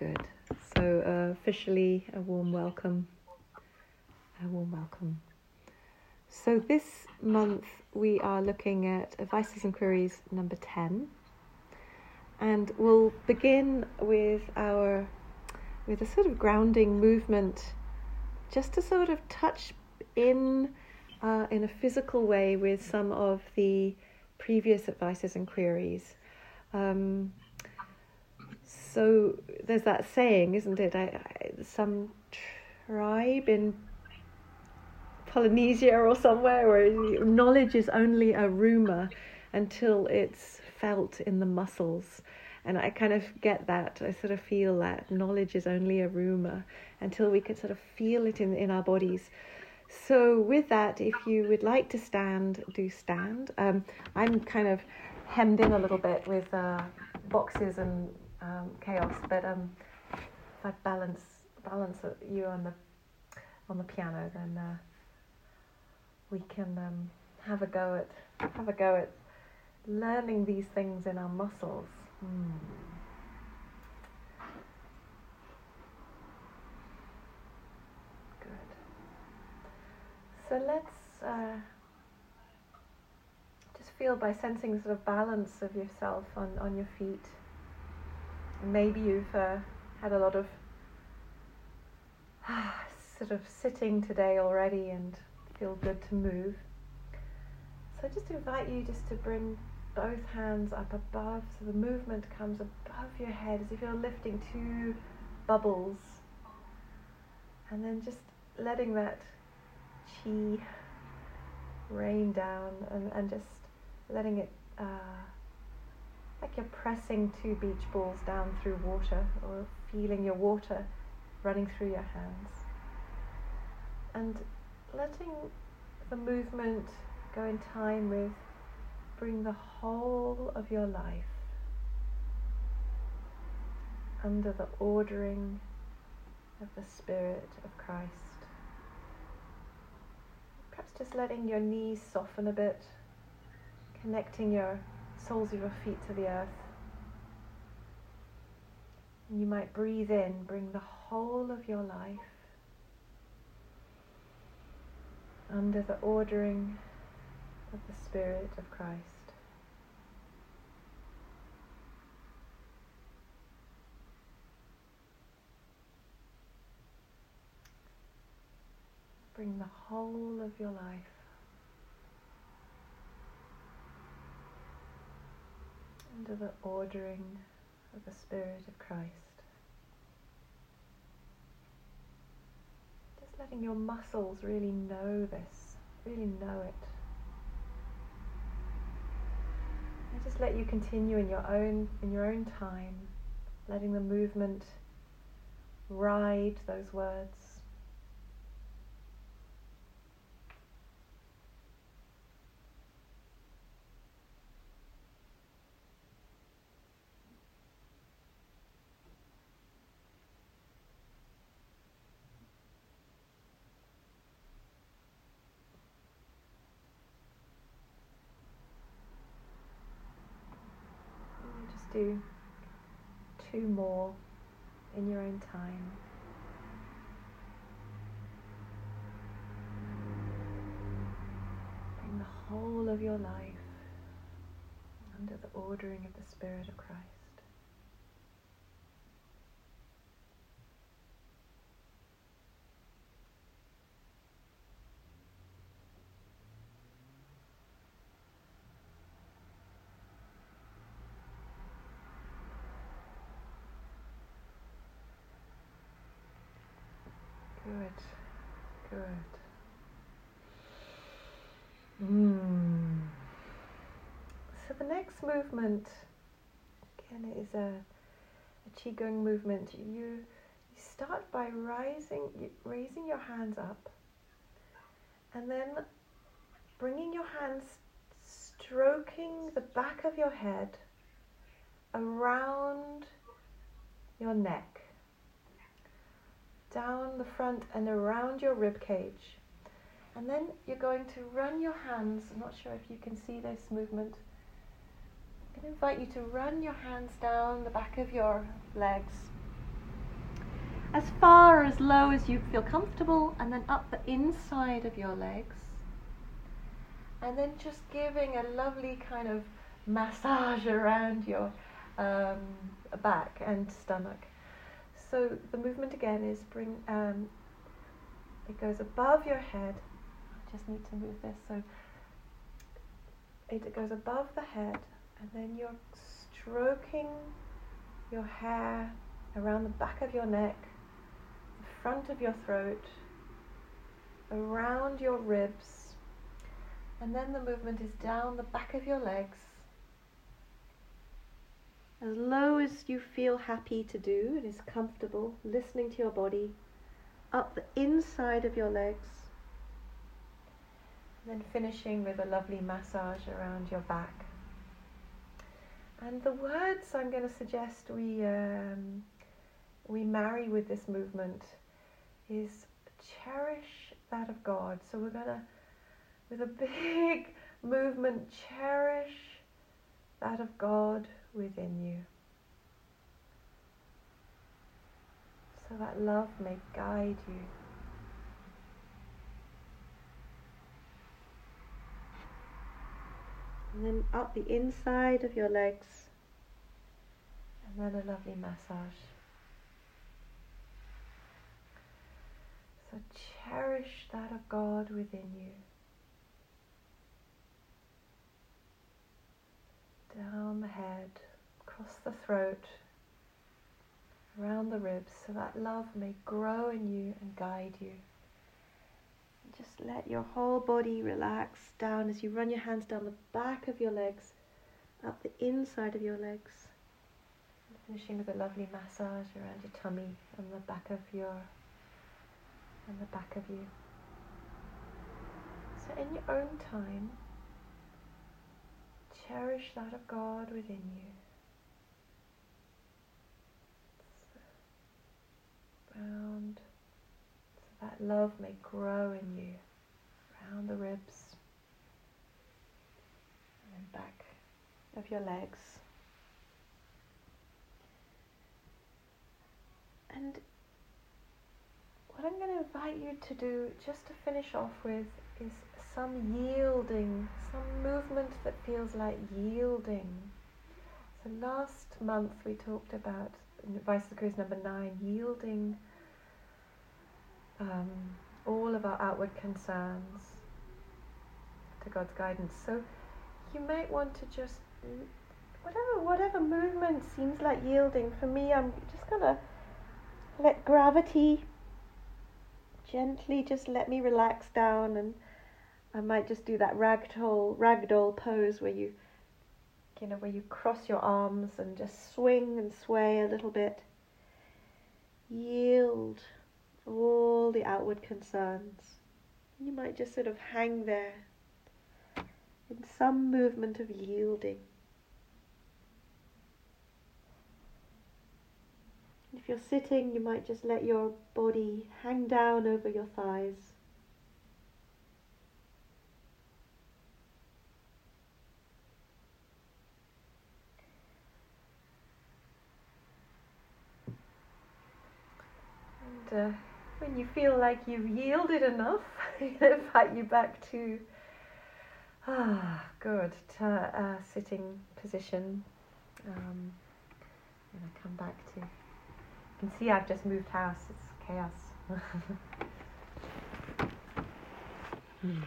Good. So, uh, officially, a warm welcome. A warm welcome. So, this month we are looking at Advices and Queries number 10. And we'll begin with our with a sort of grounding movement just to sort of touch in uh, in a physical way with some of the previous advices and queries. Um, so there's that saying, isn't it? I, I, some tribe in Polynesia or somewhere where knowledge is only a rumor until it's felt in the muscles. And I kind of get that. I sort of feel that knowledge is only a rumor until we can sort of feel it in, in our bodies. So, with that, if you would like to stand, do stand. Um, I'm kind of hemmed in a little bit with uh, boxes and um, chaos. But um, if I balance balance you on the on the piano, then uh, we can um, have a go at have a go at learning these things in our muscles. Hmm. Good. So let's uh, just feel by sensing sort of balance of yourself on, on your feet maybe you've uh, had a lot of sort of sitting today already and feel good to move. So I just invite you just to bring both hands up above so the movement comes above your head as if you're lifting two bubbles and then just letting that chi rain down and, and just letting it uh, like you're pressing two beach balls down through water or feeling your water running through your hands. And letting the movement go in time with bring the whole of your life under the ordering of the Spirit of Christ. Perhaps just letting your knees soften a bit, connecting your soles of your feet to the earth. And you might breathe in, bring the whole of your life under the ordering of the Spirit of Christ. Bring the whole of your life under the ordering of the Spirit of Christ. Just letting your muscles really know this, really know it. And just let you continue in your own in your own time, letting the movement ride those words. do two more in your own time. Bring the whole of your life under the ordering of the Spirit of Christ. Good. Good. Mm. So the next movement, again, is a, a qigong movement. You you start by rising, raising your hands up, and then bringing your hands, stroking the back of your head around your neck down the front and around your rib cage. And then you're going to run your hands. I'm not sure if you can see this movement. I'm going to invite you to run your hands down the back of your legs as far as low as you feel comfortable, and then up the inside of your legs. And then just giving a lovely kind of massage around your um, back and stomach. So the movement again is bring um, it goes above your head. I just need to move this so it goes above the head, and then you're stroking your hair around the back of your neck, the front of your throat, around your ribs, and then the movement is down the back of your legs. As low as you feel happy to do, it is comfortable, listening to your body, up the inside of your legs, and then finishing with a lovely massage around your back. And the words I'm going to suggest we um, we marry with this movement is cherish that of God. So we're going to, with a big movement, cherish that of God within you. So that love may guide you. And then up the inside of your legs, and then a lovely massage. So cherish that of God within you. down the head, across the throat, around the ribs, so that love may grow in you and guide you. Just let your whole body relax down as you run your hands down the back of your legs, up the inside of your legs, finishing with a lovely massage around your tummy and the back of your and the back of you. So in your own time, cherish that of God within you. Round, that love may grow in you, around the ribs, and back of your legs. And what I'm going to invite you to do, just to finish off with, is some yielding, some movement that feels like yielding. So last month we talked about in Advice of the Cruise number nine, yielding um, all of our outward concerns to God's guidance. So you might want to just whatever whatever movement seems like yielding. For me, I'm just gonna let gravity gently just let me relax down and I might just do that ragdoll ragdoll pose where you you know where you cross your arms and just swing and sway a little bit. Yield all the outward concerns. You might just sort of hang there in some movement of yielding. If you're sitting, you might just let your body hang down over your thighs. uh, when you feel like you've yielded enough, invite you back to ah good to, uh, sitting position. Um, and I come back to. You can see I've just moved house. It's chaos. hmm.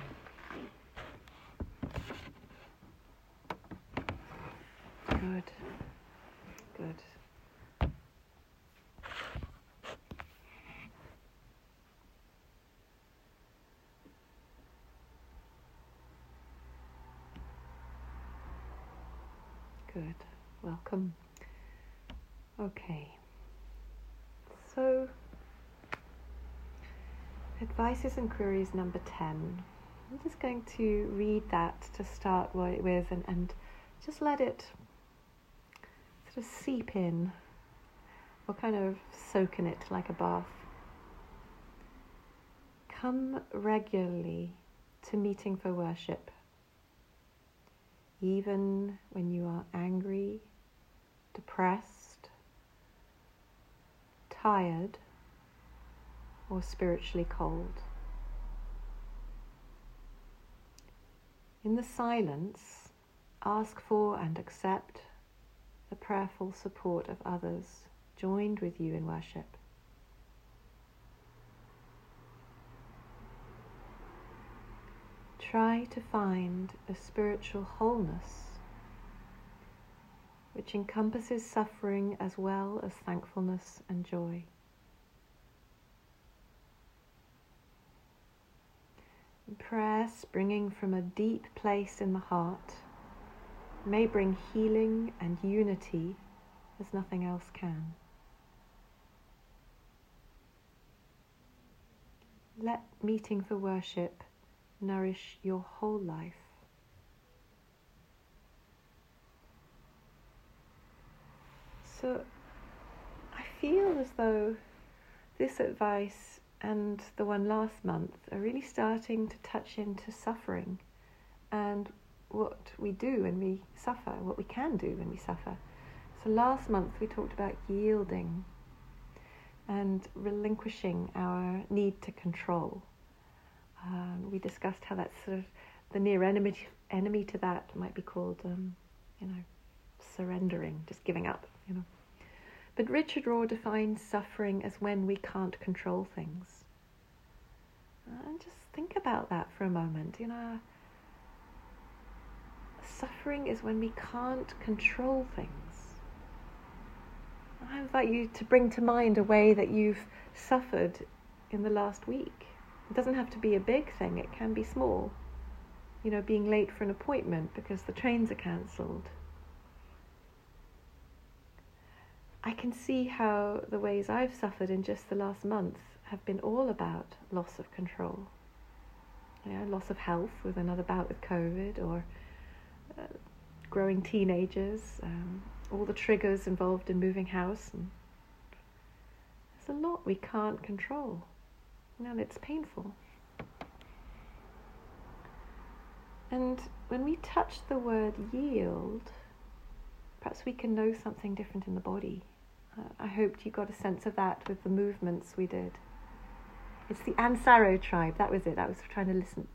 Good. Good. Good. Welcome. Okay. So, advices and queries number 10. I'm just going to read that to start with and, and just let it sort of seep in or kind of soak in it like a bath. Come regularly to meeting for worship even when you are angry, depressed, tired, or spiritually cold. In the silence, ask for and accept the prayerful support of others joined with you in worship. Try to find a spiritual wholeness which encompasses suffering as well as thankfulness and joy. Prayer springing from a deep place in the heart may bring healing and unity as nothing else can. Let meeting for worship nourish your whole life. So I feel as though this advice and the one last month are really starting to touch into suffering and what we do when we suffer, what we can do when we suffer. So last month we talked about yielding and relinquishing our need to control. Um, we discussed how that's sort of the near enemy enemy to that might be called, um, you know, surrendering, just giving up, you know. But Richard Rohr defines suffering as when we can't control things. And just think about that for a moment. You know, suffering is when we can't control things. I invite you to bring to mind a way that you've suffered in the last week. It doesn't have to be a big thing, it can be small. You know, being late for an appointment because the trains are cancelled I can see how the ways I've suffered in just the last month have been all about loss of control. Know, loss of health with another bout with COVID or uh, growing teenagers, um, all the triggers involved in moving house. And there's a lot we can't control, and it's painful. And when we touch the word yield, perhaps we can know something different in the body. I hoped you got a sense of that with the movements we did. It's the Asaro tribe, that was it. I was trying to listen,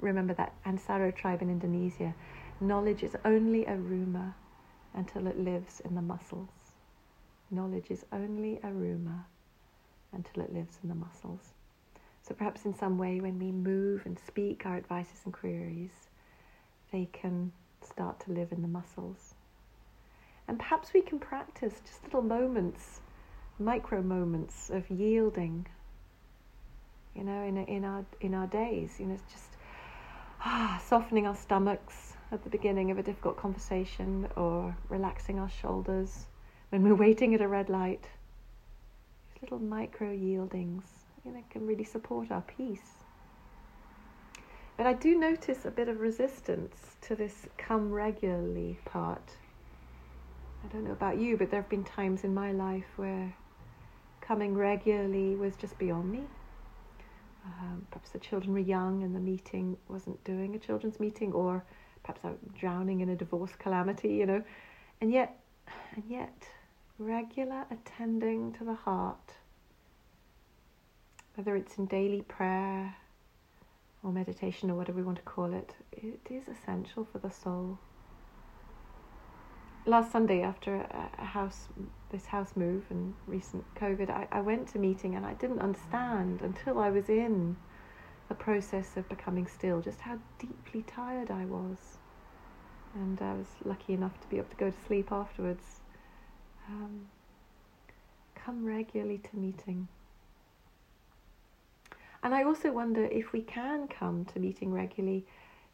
remember that Asaro tribe in Indonesia. Knowledge is only a rumor until it lives in the muscles. Knowledge is only a rumor until it lives in the muscles. So perhaps in some way, when we move and speak our advices and queries, they can start to live in the muscles. And perhaps we can practice just little moments, micro moments of yielding, you know, in, in, our, in our days. You know, just ah, softening our stomachs at the beginning of a difficult conversation or relaxing our shoulders when we're waiting at a red light. These little micro yieldings, you know, can really support our peace. But I do notice a bit of resistance to this come regularly part I don't know about you, but there have been times in my life where coming regularly was just beyond me. Um, perhaps the children were young and the meeting wasn't doing a children's meeting, or perhaps I was drowning in a divorce calamity, you know. And yet, and yet, regular attending to the heart, whether it's in daily prayer or meditation or whatever we want to call it, it is essential for the soul last Sunday after a, house this house move and recent COVID, I, I went to meeting and I didn't understand until I was in the process of becoming still just how deeply tired I was. And I was lucky enough to be able to go to sleep afterwards. Um, come regularly to meeting. And I also wonder if we can come to meeting regularly,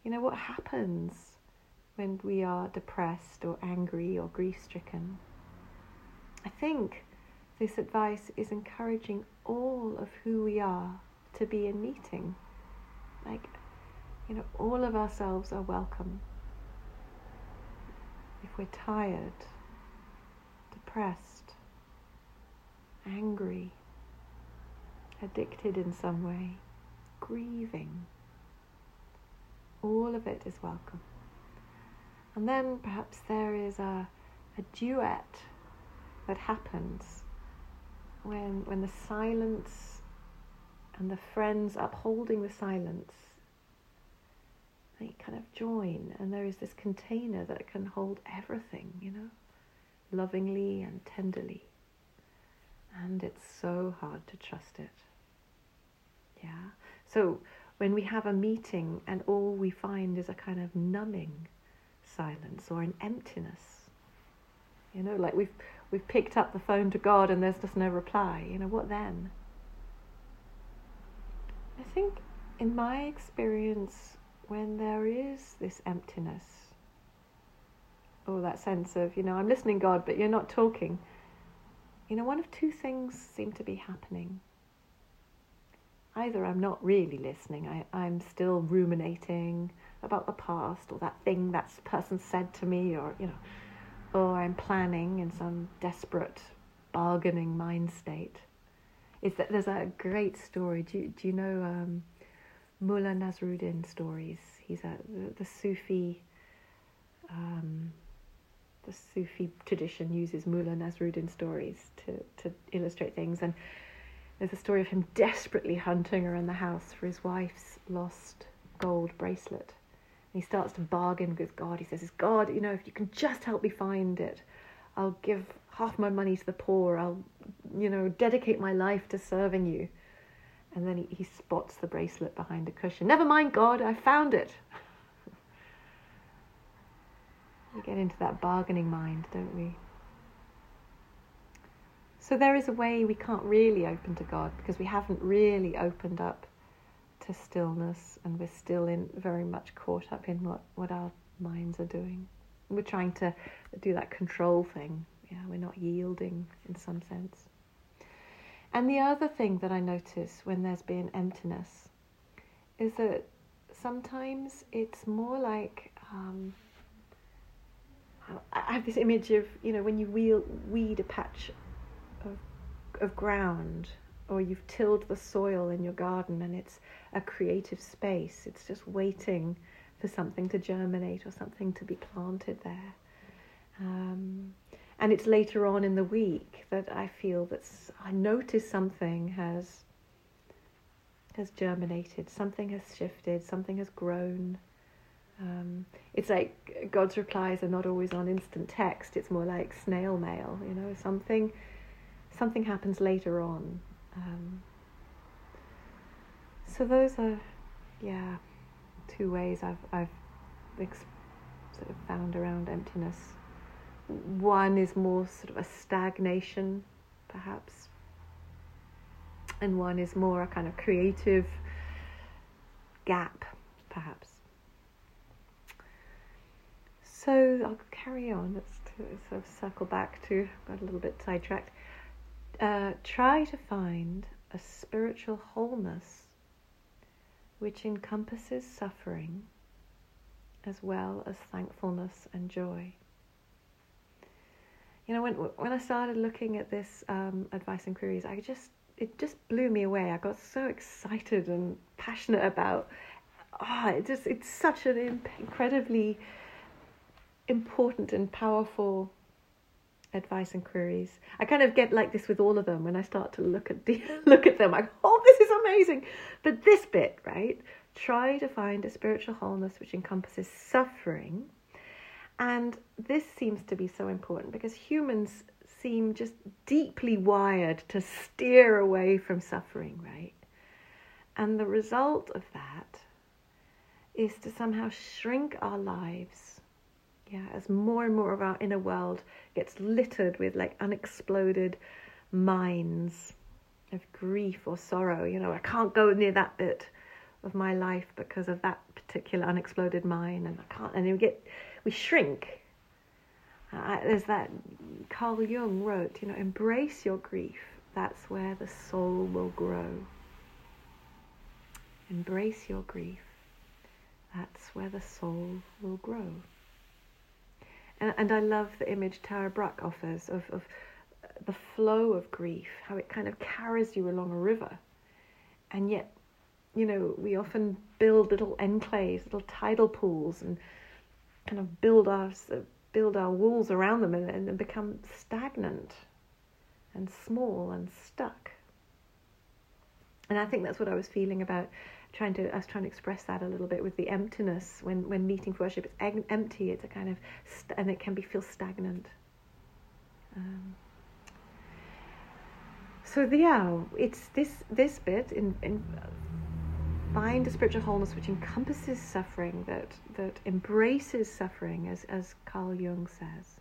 you know, what happens when we are depressed or angry or grief stricken. I think this advice is encouraging all of who we are to be in meeting. Like, you know, all of ourselves are welcome. If we're tired, depressed, angry, addicted in some way, grieving, all of it is welcome. And then perhaps there is a, a duet that happens when, when the silence and the friends upholding the silence, they kind of join, and there is this container that can hold everything, you know, lovingly and tenderly. And it's so hard to trust it. Yeah. So when we have a meeting and all we find is a kind of numbing silence or an emptiness, you know, like we've we've picked up the phone to God and there's just no reply, you know, what then? I think in my experience when there is this emptiness or that sense of, you know, I'm listening God but you're not talking, you know, one of two things seem to be happening either I'm not really listening, I, I'm still ruminating about the past or that thing that person said to me, or, you know, or I'm planning in some desperate bargaining mind state. Is that there's a great story. Do you, do you know um, Mullah Nasruddin stories? He's a the, the Sufi. Um, the Sufi tradition uses Mullah Nasruddin stories to, to illustrate things, and there's a story of him desperately hunting around the house for his wife's lost gold bracelet. And he starts to bargain with God. He says, God, you know, if you can just help me find it, I'll give half my money to the poor. I'll, you know, dedicate my life to serving you. And then he, he spots the bracelet behind a cushion. Never mind, God, I found it. we get into that bargaining mind, don't we? So there is a way we can't really open to God because we haven't really opened up to stillness and we're still in very much caught up in what, what our minds are doing. We're trying to do that control thing. Yeah, we're not yielding in some sense. And the other thing that I notice when there's been emptiness is that sometimes it's more like um, I have this image of you know when you weed a patch of ground or you've tilled the soil in your garden and it's a creative space. It's just waiting for something to germinate or something to be planted there. Um, and it's later on in the week that I feel that I notice something has has germinated, something has shifted, something has grown. Um, it's like God's replies are not always on instant text. It's more like snail mail. You know, something something happens later on. Um, so those are, yeah, two ways I've I've ex- sort of found around emptiness. One is more sort of a stagnation, perhaps, and one is more a kind of creative gap, perhaps. So I'll carry on. Let's sort of circle back to got a little bit sidetracked uh, try to find a spiritual wholeness which encompasses suffering as well as thankfulness and joy. You know, when when I started looking at this um, advice and queries, I just it just blew me away. I got so excited and passionate about. Ah, oh, it just it's such an incredibly important and powerful advice and queries. I kind of get like this with all of them when I start to look at the, look at them. Oh, this is amazing. But this bit, right? Try to find a spiritual wholeness which encompasses suffering. And this seems to be so important because humans seem just deeply wired to steer away from suffering, right? And the result of that is to somehow shrink our lives yeah, as more and more of our inner world gets littered with like unexploded mines of grief or sorrow, you know, I can't go near that bit of my life because of that particular unexploded mine, and I can't, and we get, we shrink. Uh, there's that Carl Jung wrote, you know, embrace your grief. That's where the soul will grow. Embrace your grief. That's where the soul will grow. And, I love the image Tara Brach offers of, of the flow of grief, how it kind of carries you along a river. And yet, you know, we often build little enclaves, little tidal pools, and kind of build our build our walls around them, and, and become stagnant and small and stuck. And I think that's what I was feeling about trying to was trying to express that a little bit with the emptiness. When when meeting for worship it's empty. It's a kind of st- and it can be feel stagnant. Um, so the, yeah it's this this bit in in find a spiritual wholeness which encompasses suffering that that embraces suffering as as Carl Jung says.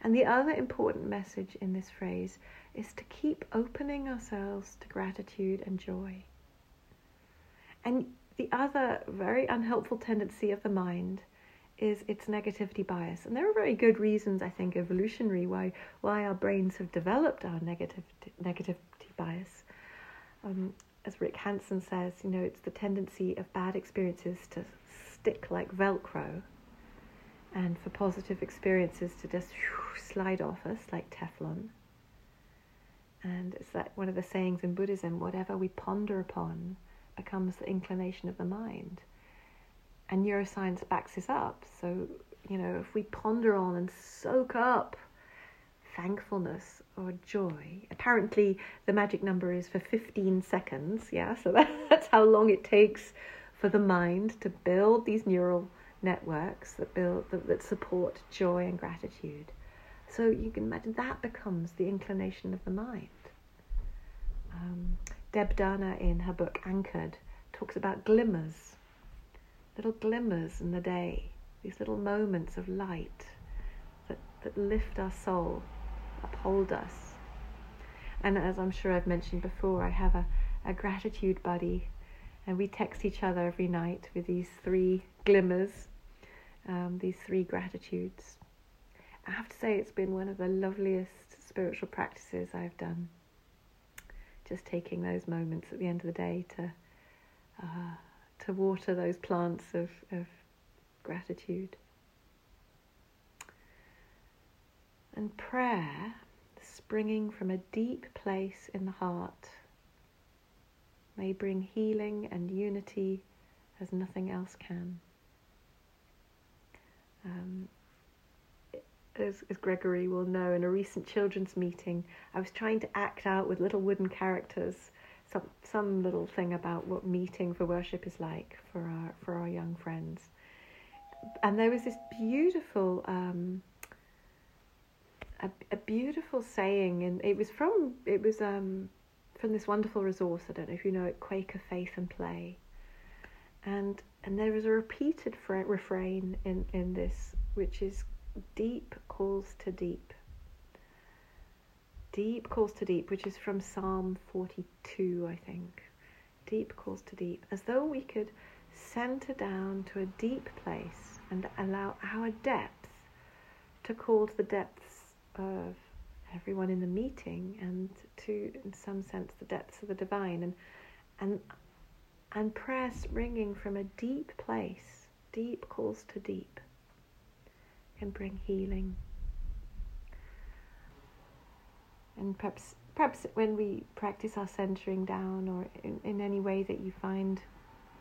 And the other important message in this phrase is to keep opening ourselves to gratitude and joy. And the other very unhelpful tendency of the mind is its negativity bias. And there are very good reasons, I think, evolutionary, why, why our brains have developed our negative, negativity bias. Um, as Rick Hanson says, you know, it's the tendency of bad experiences to stick like Velcro and for positive experiences to just whew, slide off us like Teflon. And it's that one of the sayings in Buddhism whatever we ponder upon becomes the inclination of the mind. And neuroscience backs this up. So, you know, if we ponder on and soak up thankfulness or joy, apparently the magic number is for 15 seconds. Yeah, so that's how long it takes for the mind to build these neural networks that build that, support joy and gratitude. So you can imagine that becomes the inclination of the mind. Um, Deb Dana, in her book Anchored, talks about glimmers, little glimmers in the day, these little moments of light that, that lift our soul, uphold us. And as I'm sure I've mentioned before, I have a, a gratitude buddy, and we text each other every night with these three glimmers, um, these three gratitudes. I have to say, it's been one of the loveliest spiritual practices I've done. Just taking those moments at the end of the day to uh, to water those plants of, of gratitude. And prayer, springing from a deep place in the heart, may bring healing and unity as nothing else can. Um, as, as, Gregory will know, in a recent children's meeting, I was trying to act out with little wooden characters some some little thing about what meeting for worship is like for our for our young friends. And there was this beautiful um, a, a beautiful saying, and it was from it was um, from this wonderful resource. I don't know if you know it, Quaker Faith and Play. And and there is a repeated refrain in in this, which is deep calls to deep. Deep calls to deep, which is from Psalm 42, I think. Deep calls to deep, as though we could center down to a deep place and allow our depth to call to the depths of everyone in the meeting and to, in some sense, the depths of the divine. And, and, and prayer ringing from a deep place, deep calls to deep, can bring healing. And perhaps perhaps when we practice our centering down or in, in any way that you find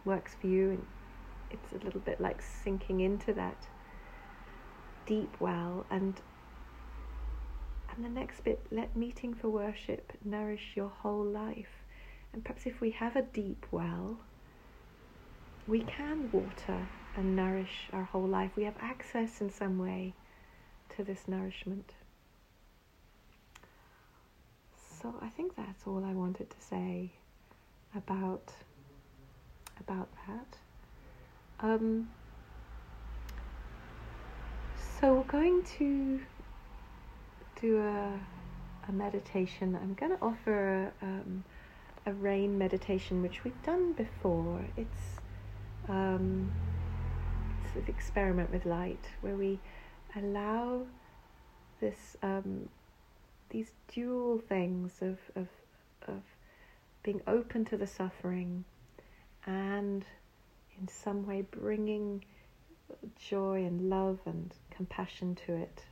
works for you and it's a little bit like sinking into that deep well and and the next bit let meeting for worship nourish your whole life. And perhaps if we have a deep well we can water and nourish our whole life we have access in some way to this nourishment so I think that's all I wanted to say about about that. Um, so we're going to do a, a meditation. I'm going to offer a, um, a rain meditation, which we've done before. It's um, experiment with light, where we allow this um, these dual things of, of, of being open to the suffering and in some way bringing joy and love and compassion to it.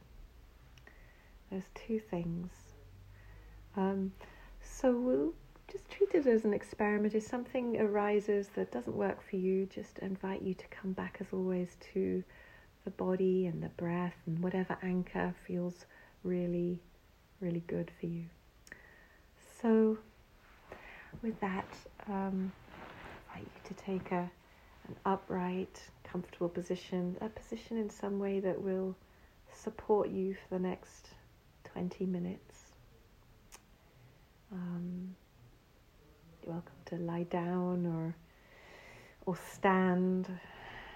Those two things. Um, so we'll just treat it as an experiment. If something arises that doesn't work for you, just invite you to come back as always to the body and the breath and whatever anchor feels really really good for you. So with that, um, I invite you to take a, an upright, comfortable position, a position in some way that will support you for the next 20 minutes. Um, you're welcome to lie down or or stand,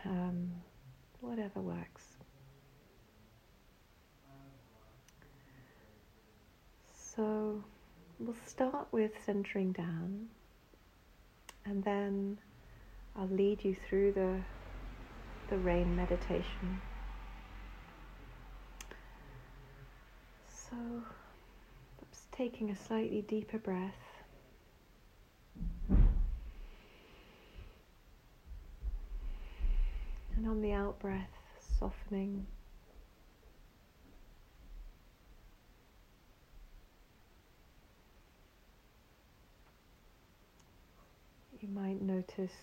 um, whatever works. So we'll start with centering down, and then I'll lead you through the the rain meditation. So, taking a slightly deeper breath. And on the out breath, softening. You might notice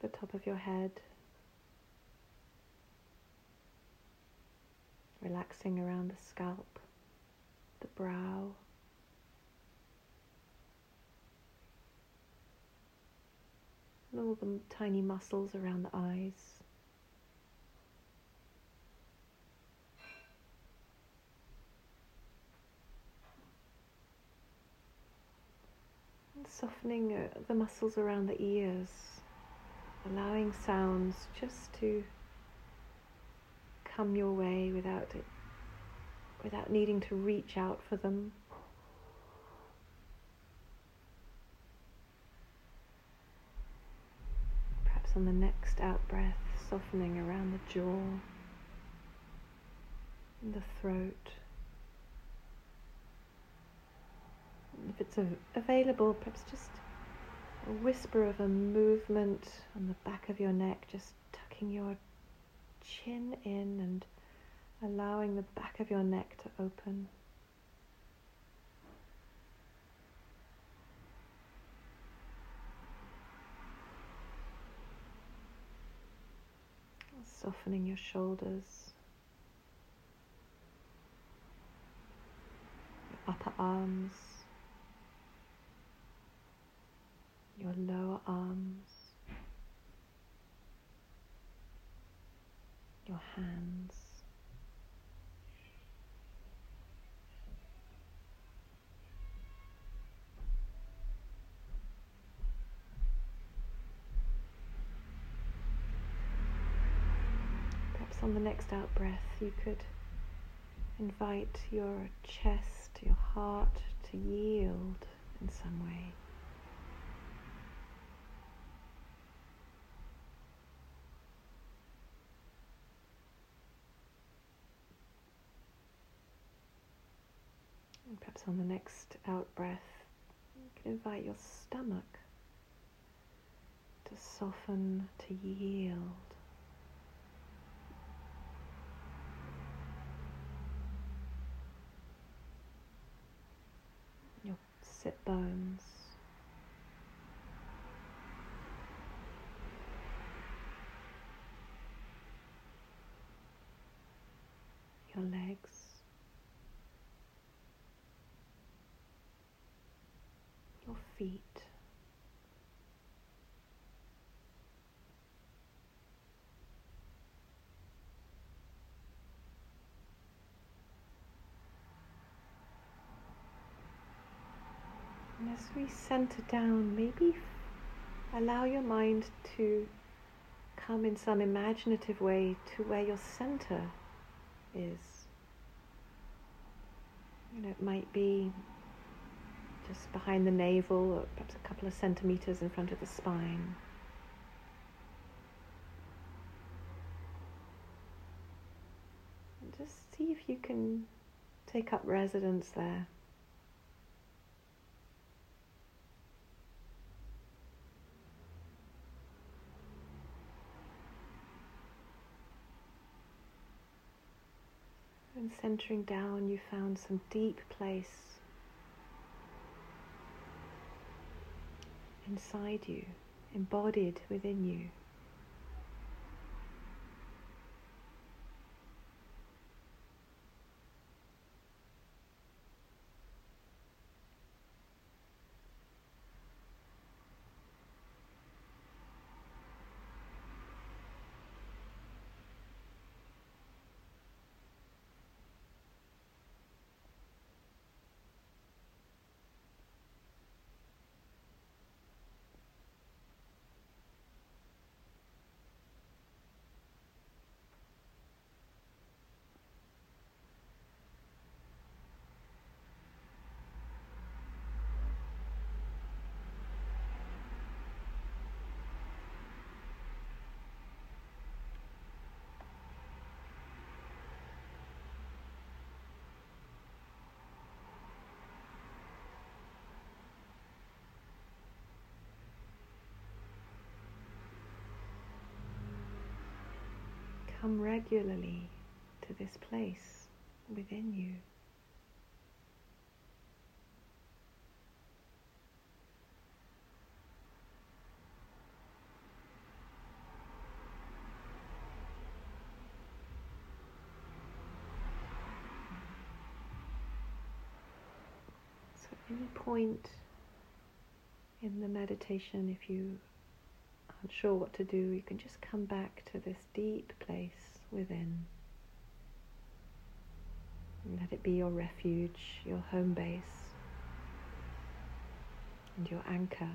the top of your head relaxing around the scalp, the brow. And all the tiny muscles around the eyes. Softening uh, the muscles around the ears, allowing sounds just to come your way without it, without needing to reach out for them. Perhaps on the next out breath, softening around the jaw and the throat. If it's available, perhaps just a whisper of a movement on the back of your neck, just tucking your chin in and allowing the back of your neck to open. Softening your shoulders, your upper arms. Your lower arms, your hands. Perhaps on the next out breath, you could invite your chest, your heart to yield in some way. And perhaps on the next out breath, you can invite your stomach to soften, to yield. Your sit bones. Your legs. Feet. And as we center down, maybe allow your mind to come in some imaginative way to where your center is. You know, it might be just behind the navel, or perhaps a couple of centimeters in front of the spine. And just see if you can take up residence there. And centering down, you found some deep place inside you, embodied within you. Come regularly to this place within you. So, any point in the meditation, if you sure what to do, you can just come back to this deep place within. And let it be your refuge, your home base, and your anchor.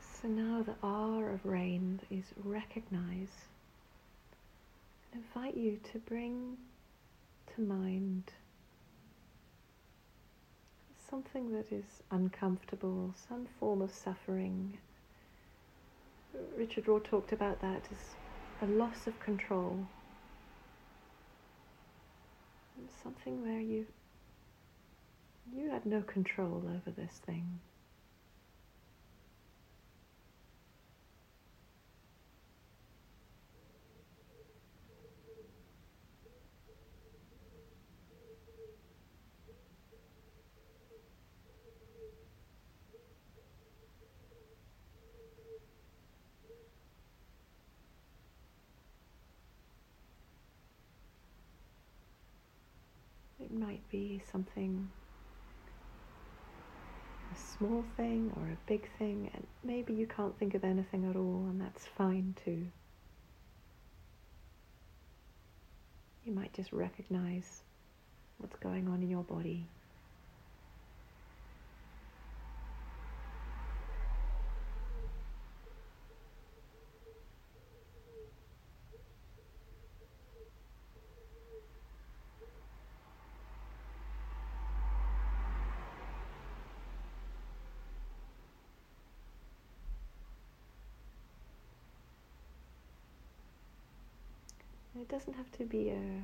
So now the R of rain is recognize and invite you to bring to mind something that is uncomfortable, some form of suffering. Richard Rohr talked about that as a loss of control. Something where you you had no control over this thing. Might be something, a small thing or a big thing, and maybe you can't think of anything at all, and that's fine too. You might just recognize what's going on in your body. It doesn't have to be a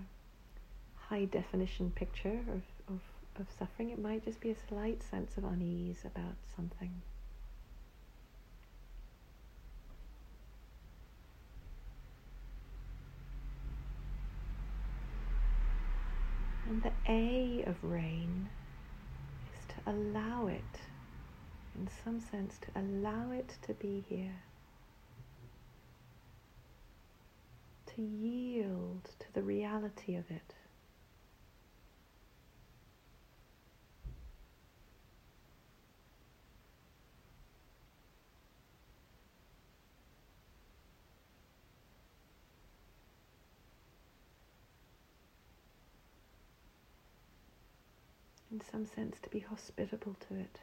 high definition picture of, of, of suffering, it might just be a slight sense of unease about something. And the A of rain is to allow it, in some sense, to allow it to be here. To yield to the reality of it. In some sense, to be hospitable to it.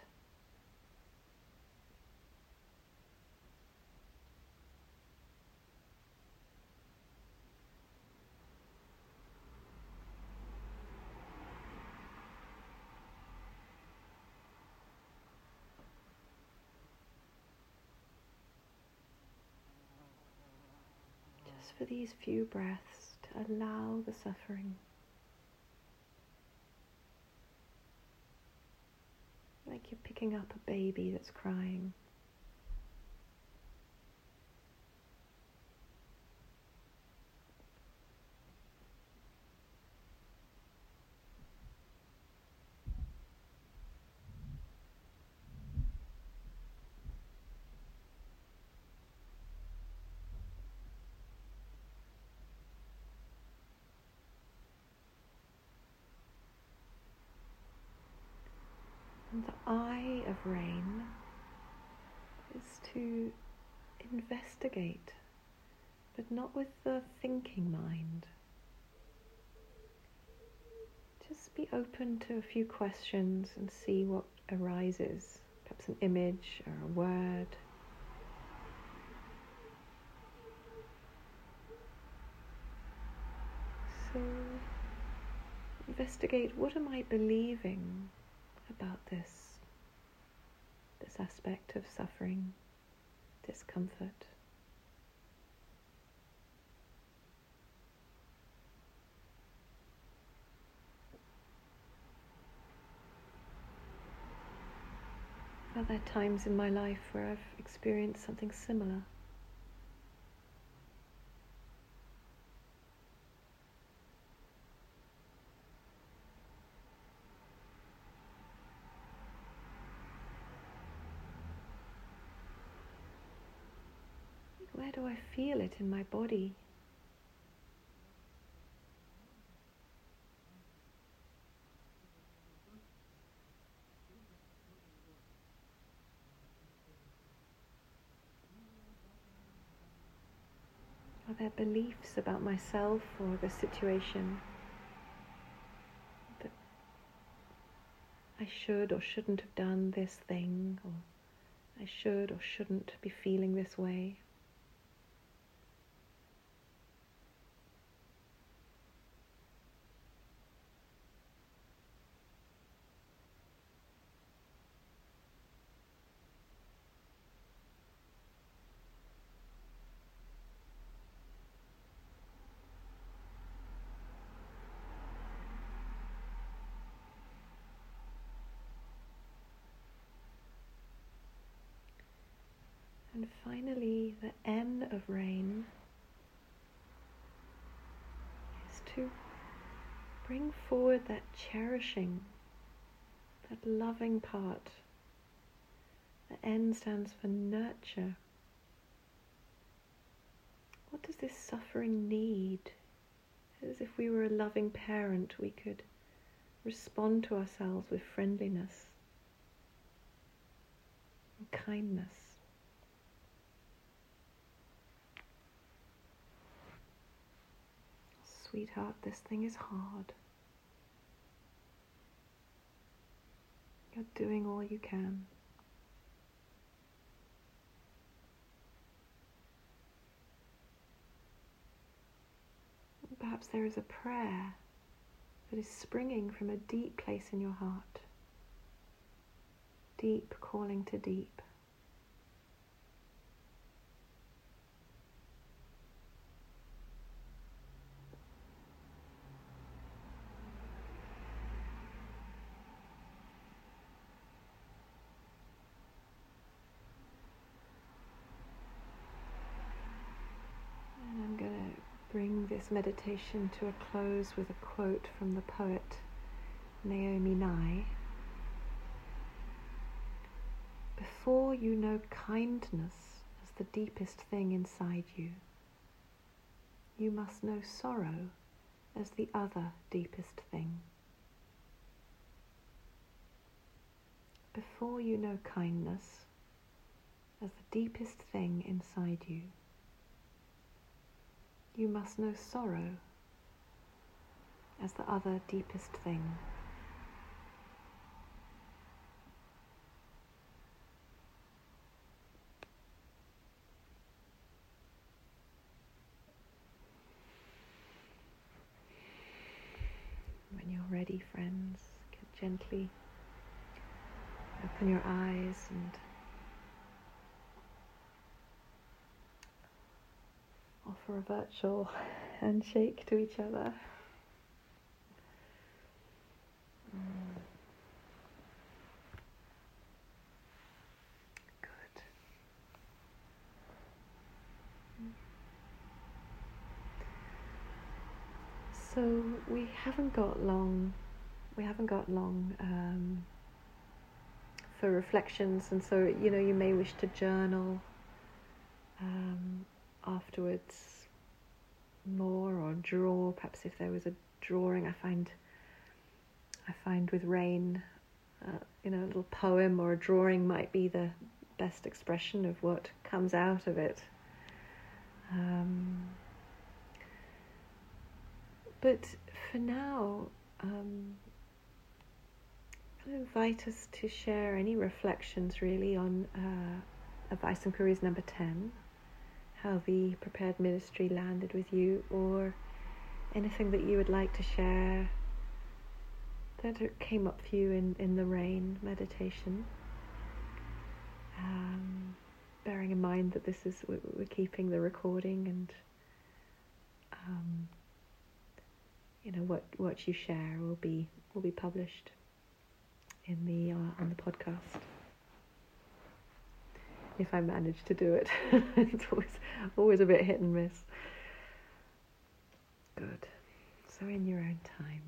For these few breaths to allow the suffering. Like you're picking up a baby that's crying. The eye of rain is to investigate, but not with the thinking mind. Just be open to a few questions and see what arises, perhaps an image or a word. So investigate what am I believing about this, this aspect of suffering, discomfort. Are there times in my life where I've experienced something similar? Where do I feel it in my body? Are there beliefs about myself or the situation that I should or shouldn't have done this thing, or I should or shouldn't be feeling this way? And finally, the N of rain is to bring forward that cherishing, that loving part. The N stands for nurture. What does this suffering need? As if we were a loving parent, we could respond to ourselves with friendliness and kindness. Sweetheart, this thing is hard. You're doing all you can. Perhaps there is a prayer that is springing from a deep place in your heart, deep calling to deep. bring this meditation to a close with a quote from the poet Naomi Nye. Before you know kindness as the deepest thing inside you, you must know sorrow as the other deepest thing. Before you know kindness as the deepest thing inside you, you must know sorrow as the other deepest thing. When you're ready, friends, gently open your eyes and offer a virtual handshake to each other. Good. So we haven't got long. We haven't got long um, for reflections, and so you know you may wish to journal. Um, afterwards more or draw perhaps if there was a drawing i find i find with rain uh, you know a little poem or a drawing might be the best expression of what comes out of it. Um, but for now um, I invite us to share any reflections really on uh, advice and queries number 10 how the prepared ministry landed with you, or anything that you would like to share that came up for you in, in the rain meditation. Um, bearing in mind that this is we're keeping the recording and um, you know what what you share will be will be published in the uh, on the podcast. If I manage to do it. it's always always a bit hit and miss. Good. So in your own time.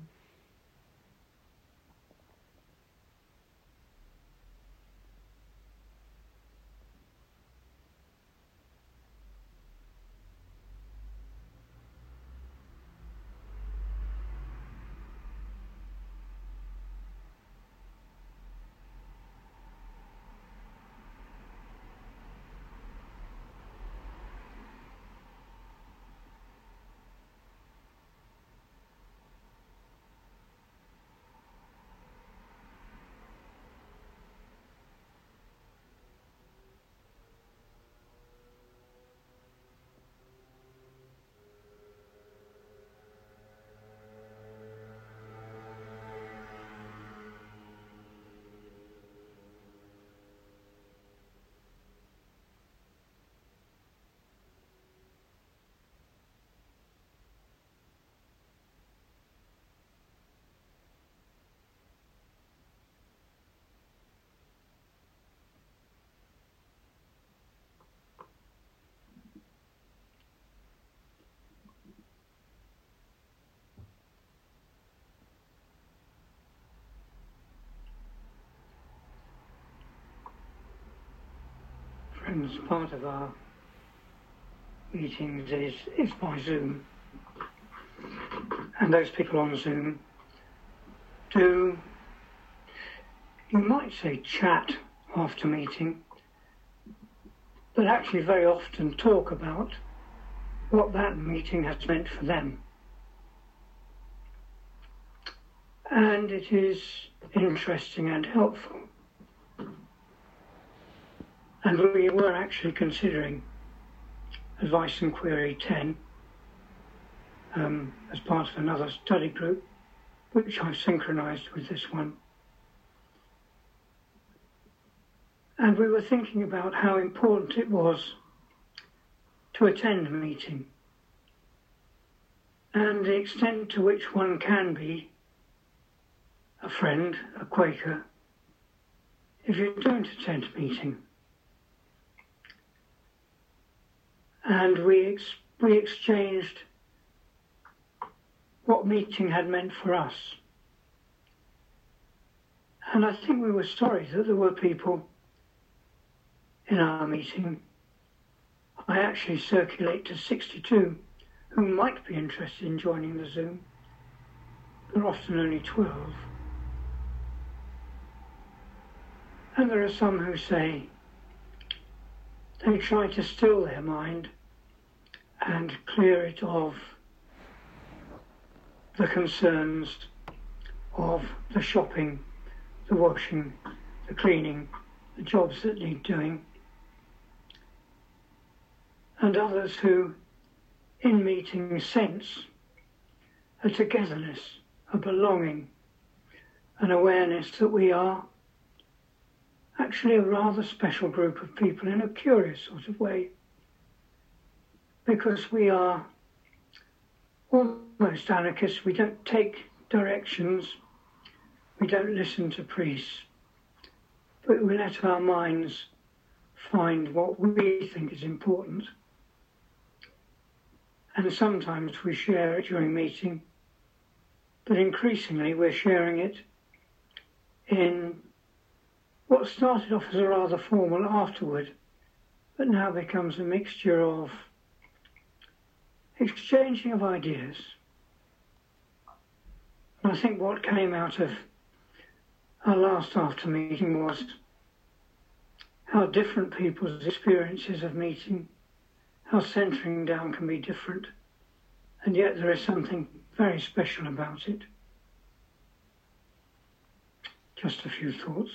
Friends, part of our meetings is, is by Zoom. And those people on Zoom do, you might say, chat after meeting, but actually very often talk about what that meeting has meant for them. And it is interesting and helpful. And we were actually considering Advice and Query 10 um, as part of another study group, which I've synchronized with this one. And we were thinking about how important it was to attend a meeting and the extent to which one can be a friend, a Quaker, if you don't attend a meeting. And we, ex- we exchanged what meeting had meant for us. And I think we were sorry that there were people in our meeting. I actually circulate to 62 who might be interested in joining the Zoom. There are often only 12. And there are some who say they try to still their mind and clear it of the concerns of the shopping, the washing, the cleaning, the jobs that need doing, and others who, in meeting, sense a togetherness, a belonging, an awareness that we are actually a rather special group of people in a curious sort of way because we are almost anarchists. We don't take directions, we don't listen to priests, but we let our minds find what we think is important. And sometimes we share it during meeting, but increasingly we're sharing it in what started off as a rather formal afterward, but now becomes a mixture of exchanging of ideas. And I think what came out of our last after meeting was how different people's experiences of meeting, how centering down can be different, and yet there is something very special about it. Just a few thoughts.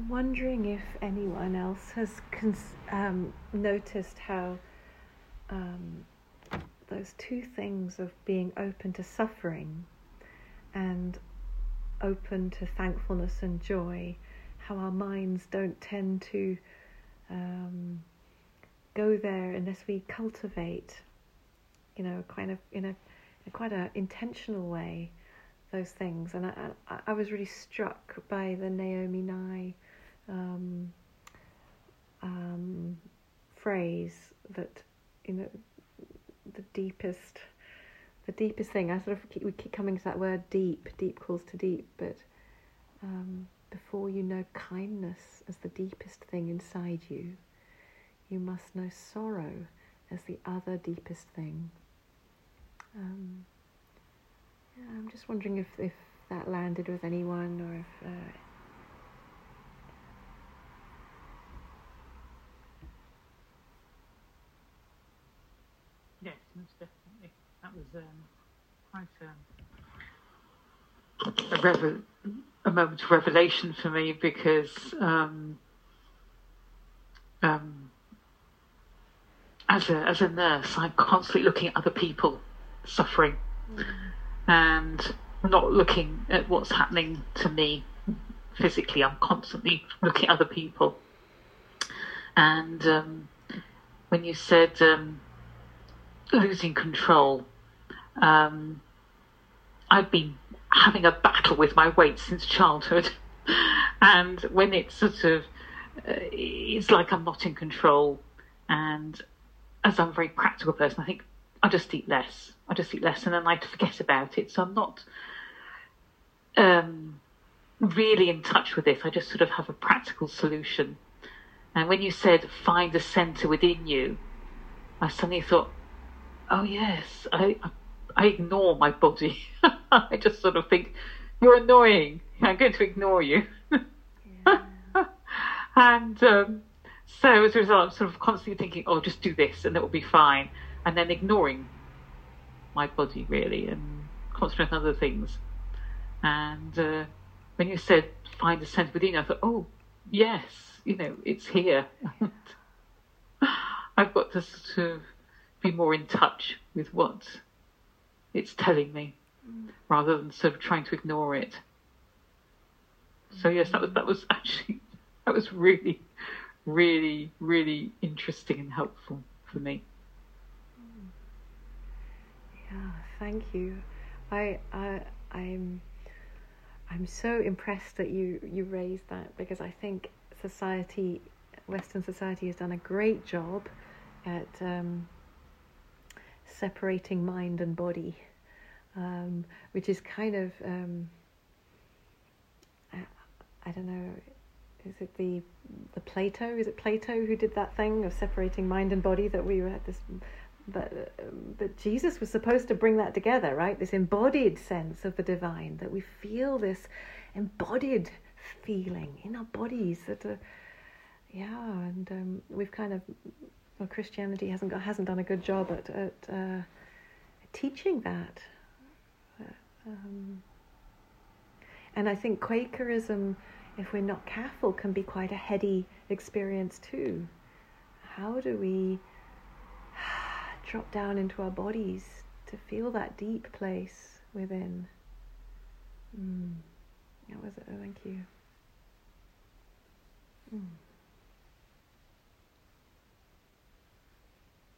I'm wondering if anyone else has cons- um, noticed how um, those two things of being open to suffering and open to thankfulness and joy, how our minds don't tend to um, go there unless we cultivate, you know, kind of in a, in quite a intentional way those things. And I, I, I was really struck by the Naomi Nye um, um, phrase that, you know, the deepest, the deepest thing. I sort of keep, we keep coming to that word deep. Deep calls to deep, but um, before you know kindness as the deepest thing inside you, you must know sorrow as the other deepest thing. Um, yeah, I'm just wondering if, if that landed with anyone or if. Uh, That was um, quite um, a, revel- a moment of revelation for me because um, um, as a as a nurse, I'm constantly looking at other people suffering mm. and not looking at what's happening to me physically. I'm constantly looking at other people. And um, when you said um, losing control. Um, I've been having a battle with my weight since childhood, and when it's sort of, uh, it's like I'm not in control. And as I'm a very practical person, I think I just eat less. I just eat less, and then I forget about it. So I'm not um, really in touch with this. I just sort of have a practical solution. And when you said find a center within you, I suddenly thought, oh yes, I I ignore my body. I just sort of think you're annoying. I'm going to ignore you. and um, so as a result, I'm sort of constantly thinking, oh, just do this and it will be fine, and then ignoring my body really and concentrating on other things. And uh, when you said find the center within, I thought, oh yes, you know, it's here. I've got to sort of be more in touch with what it's telling me mm. rather than sort of trying to ignore it. So yes, that was that was actually that was really, really, really interesting and helpful for me. Yeah, thank you. I I I'm I'm so impressed that you you raised that because I think society, Western society, has done a great job at um, separating mind and body, um, which is kind of um, I, I, don't know. Is it the the Plato? Is it Plato who did that thing of separating mind and body that we had this? But but Jesus was supposed to bring that together, right? This embodied sense of the divine that we feel this embodied feeling in our bodies that are yeah, and um, we've kind of well, Christianity hasn't got, hasn't done a good job at at uh, teaching that. Um, and I think Quakerism, if we're not careful, can be quite a heady experience too. How do we drop down into our bodies to feel that deep place within? Mm. That was it. Oh, thank you. Mm.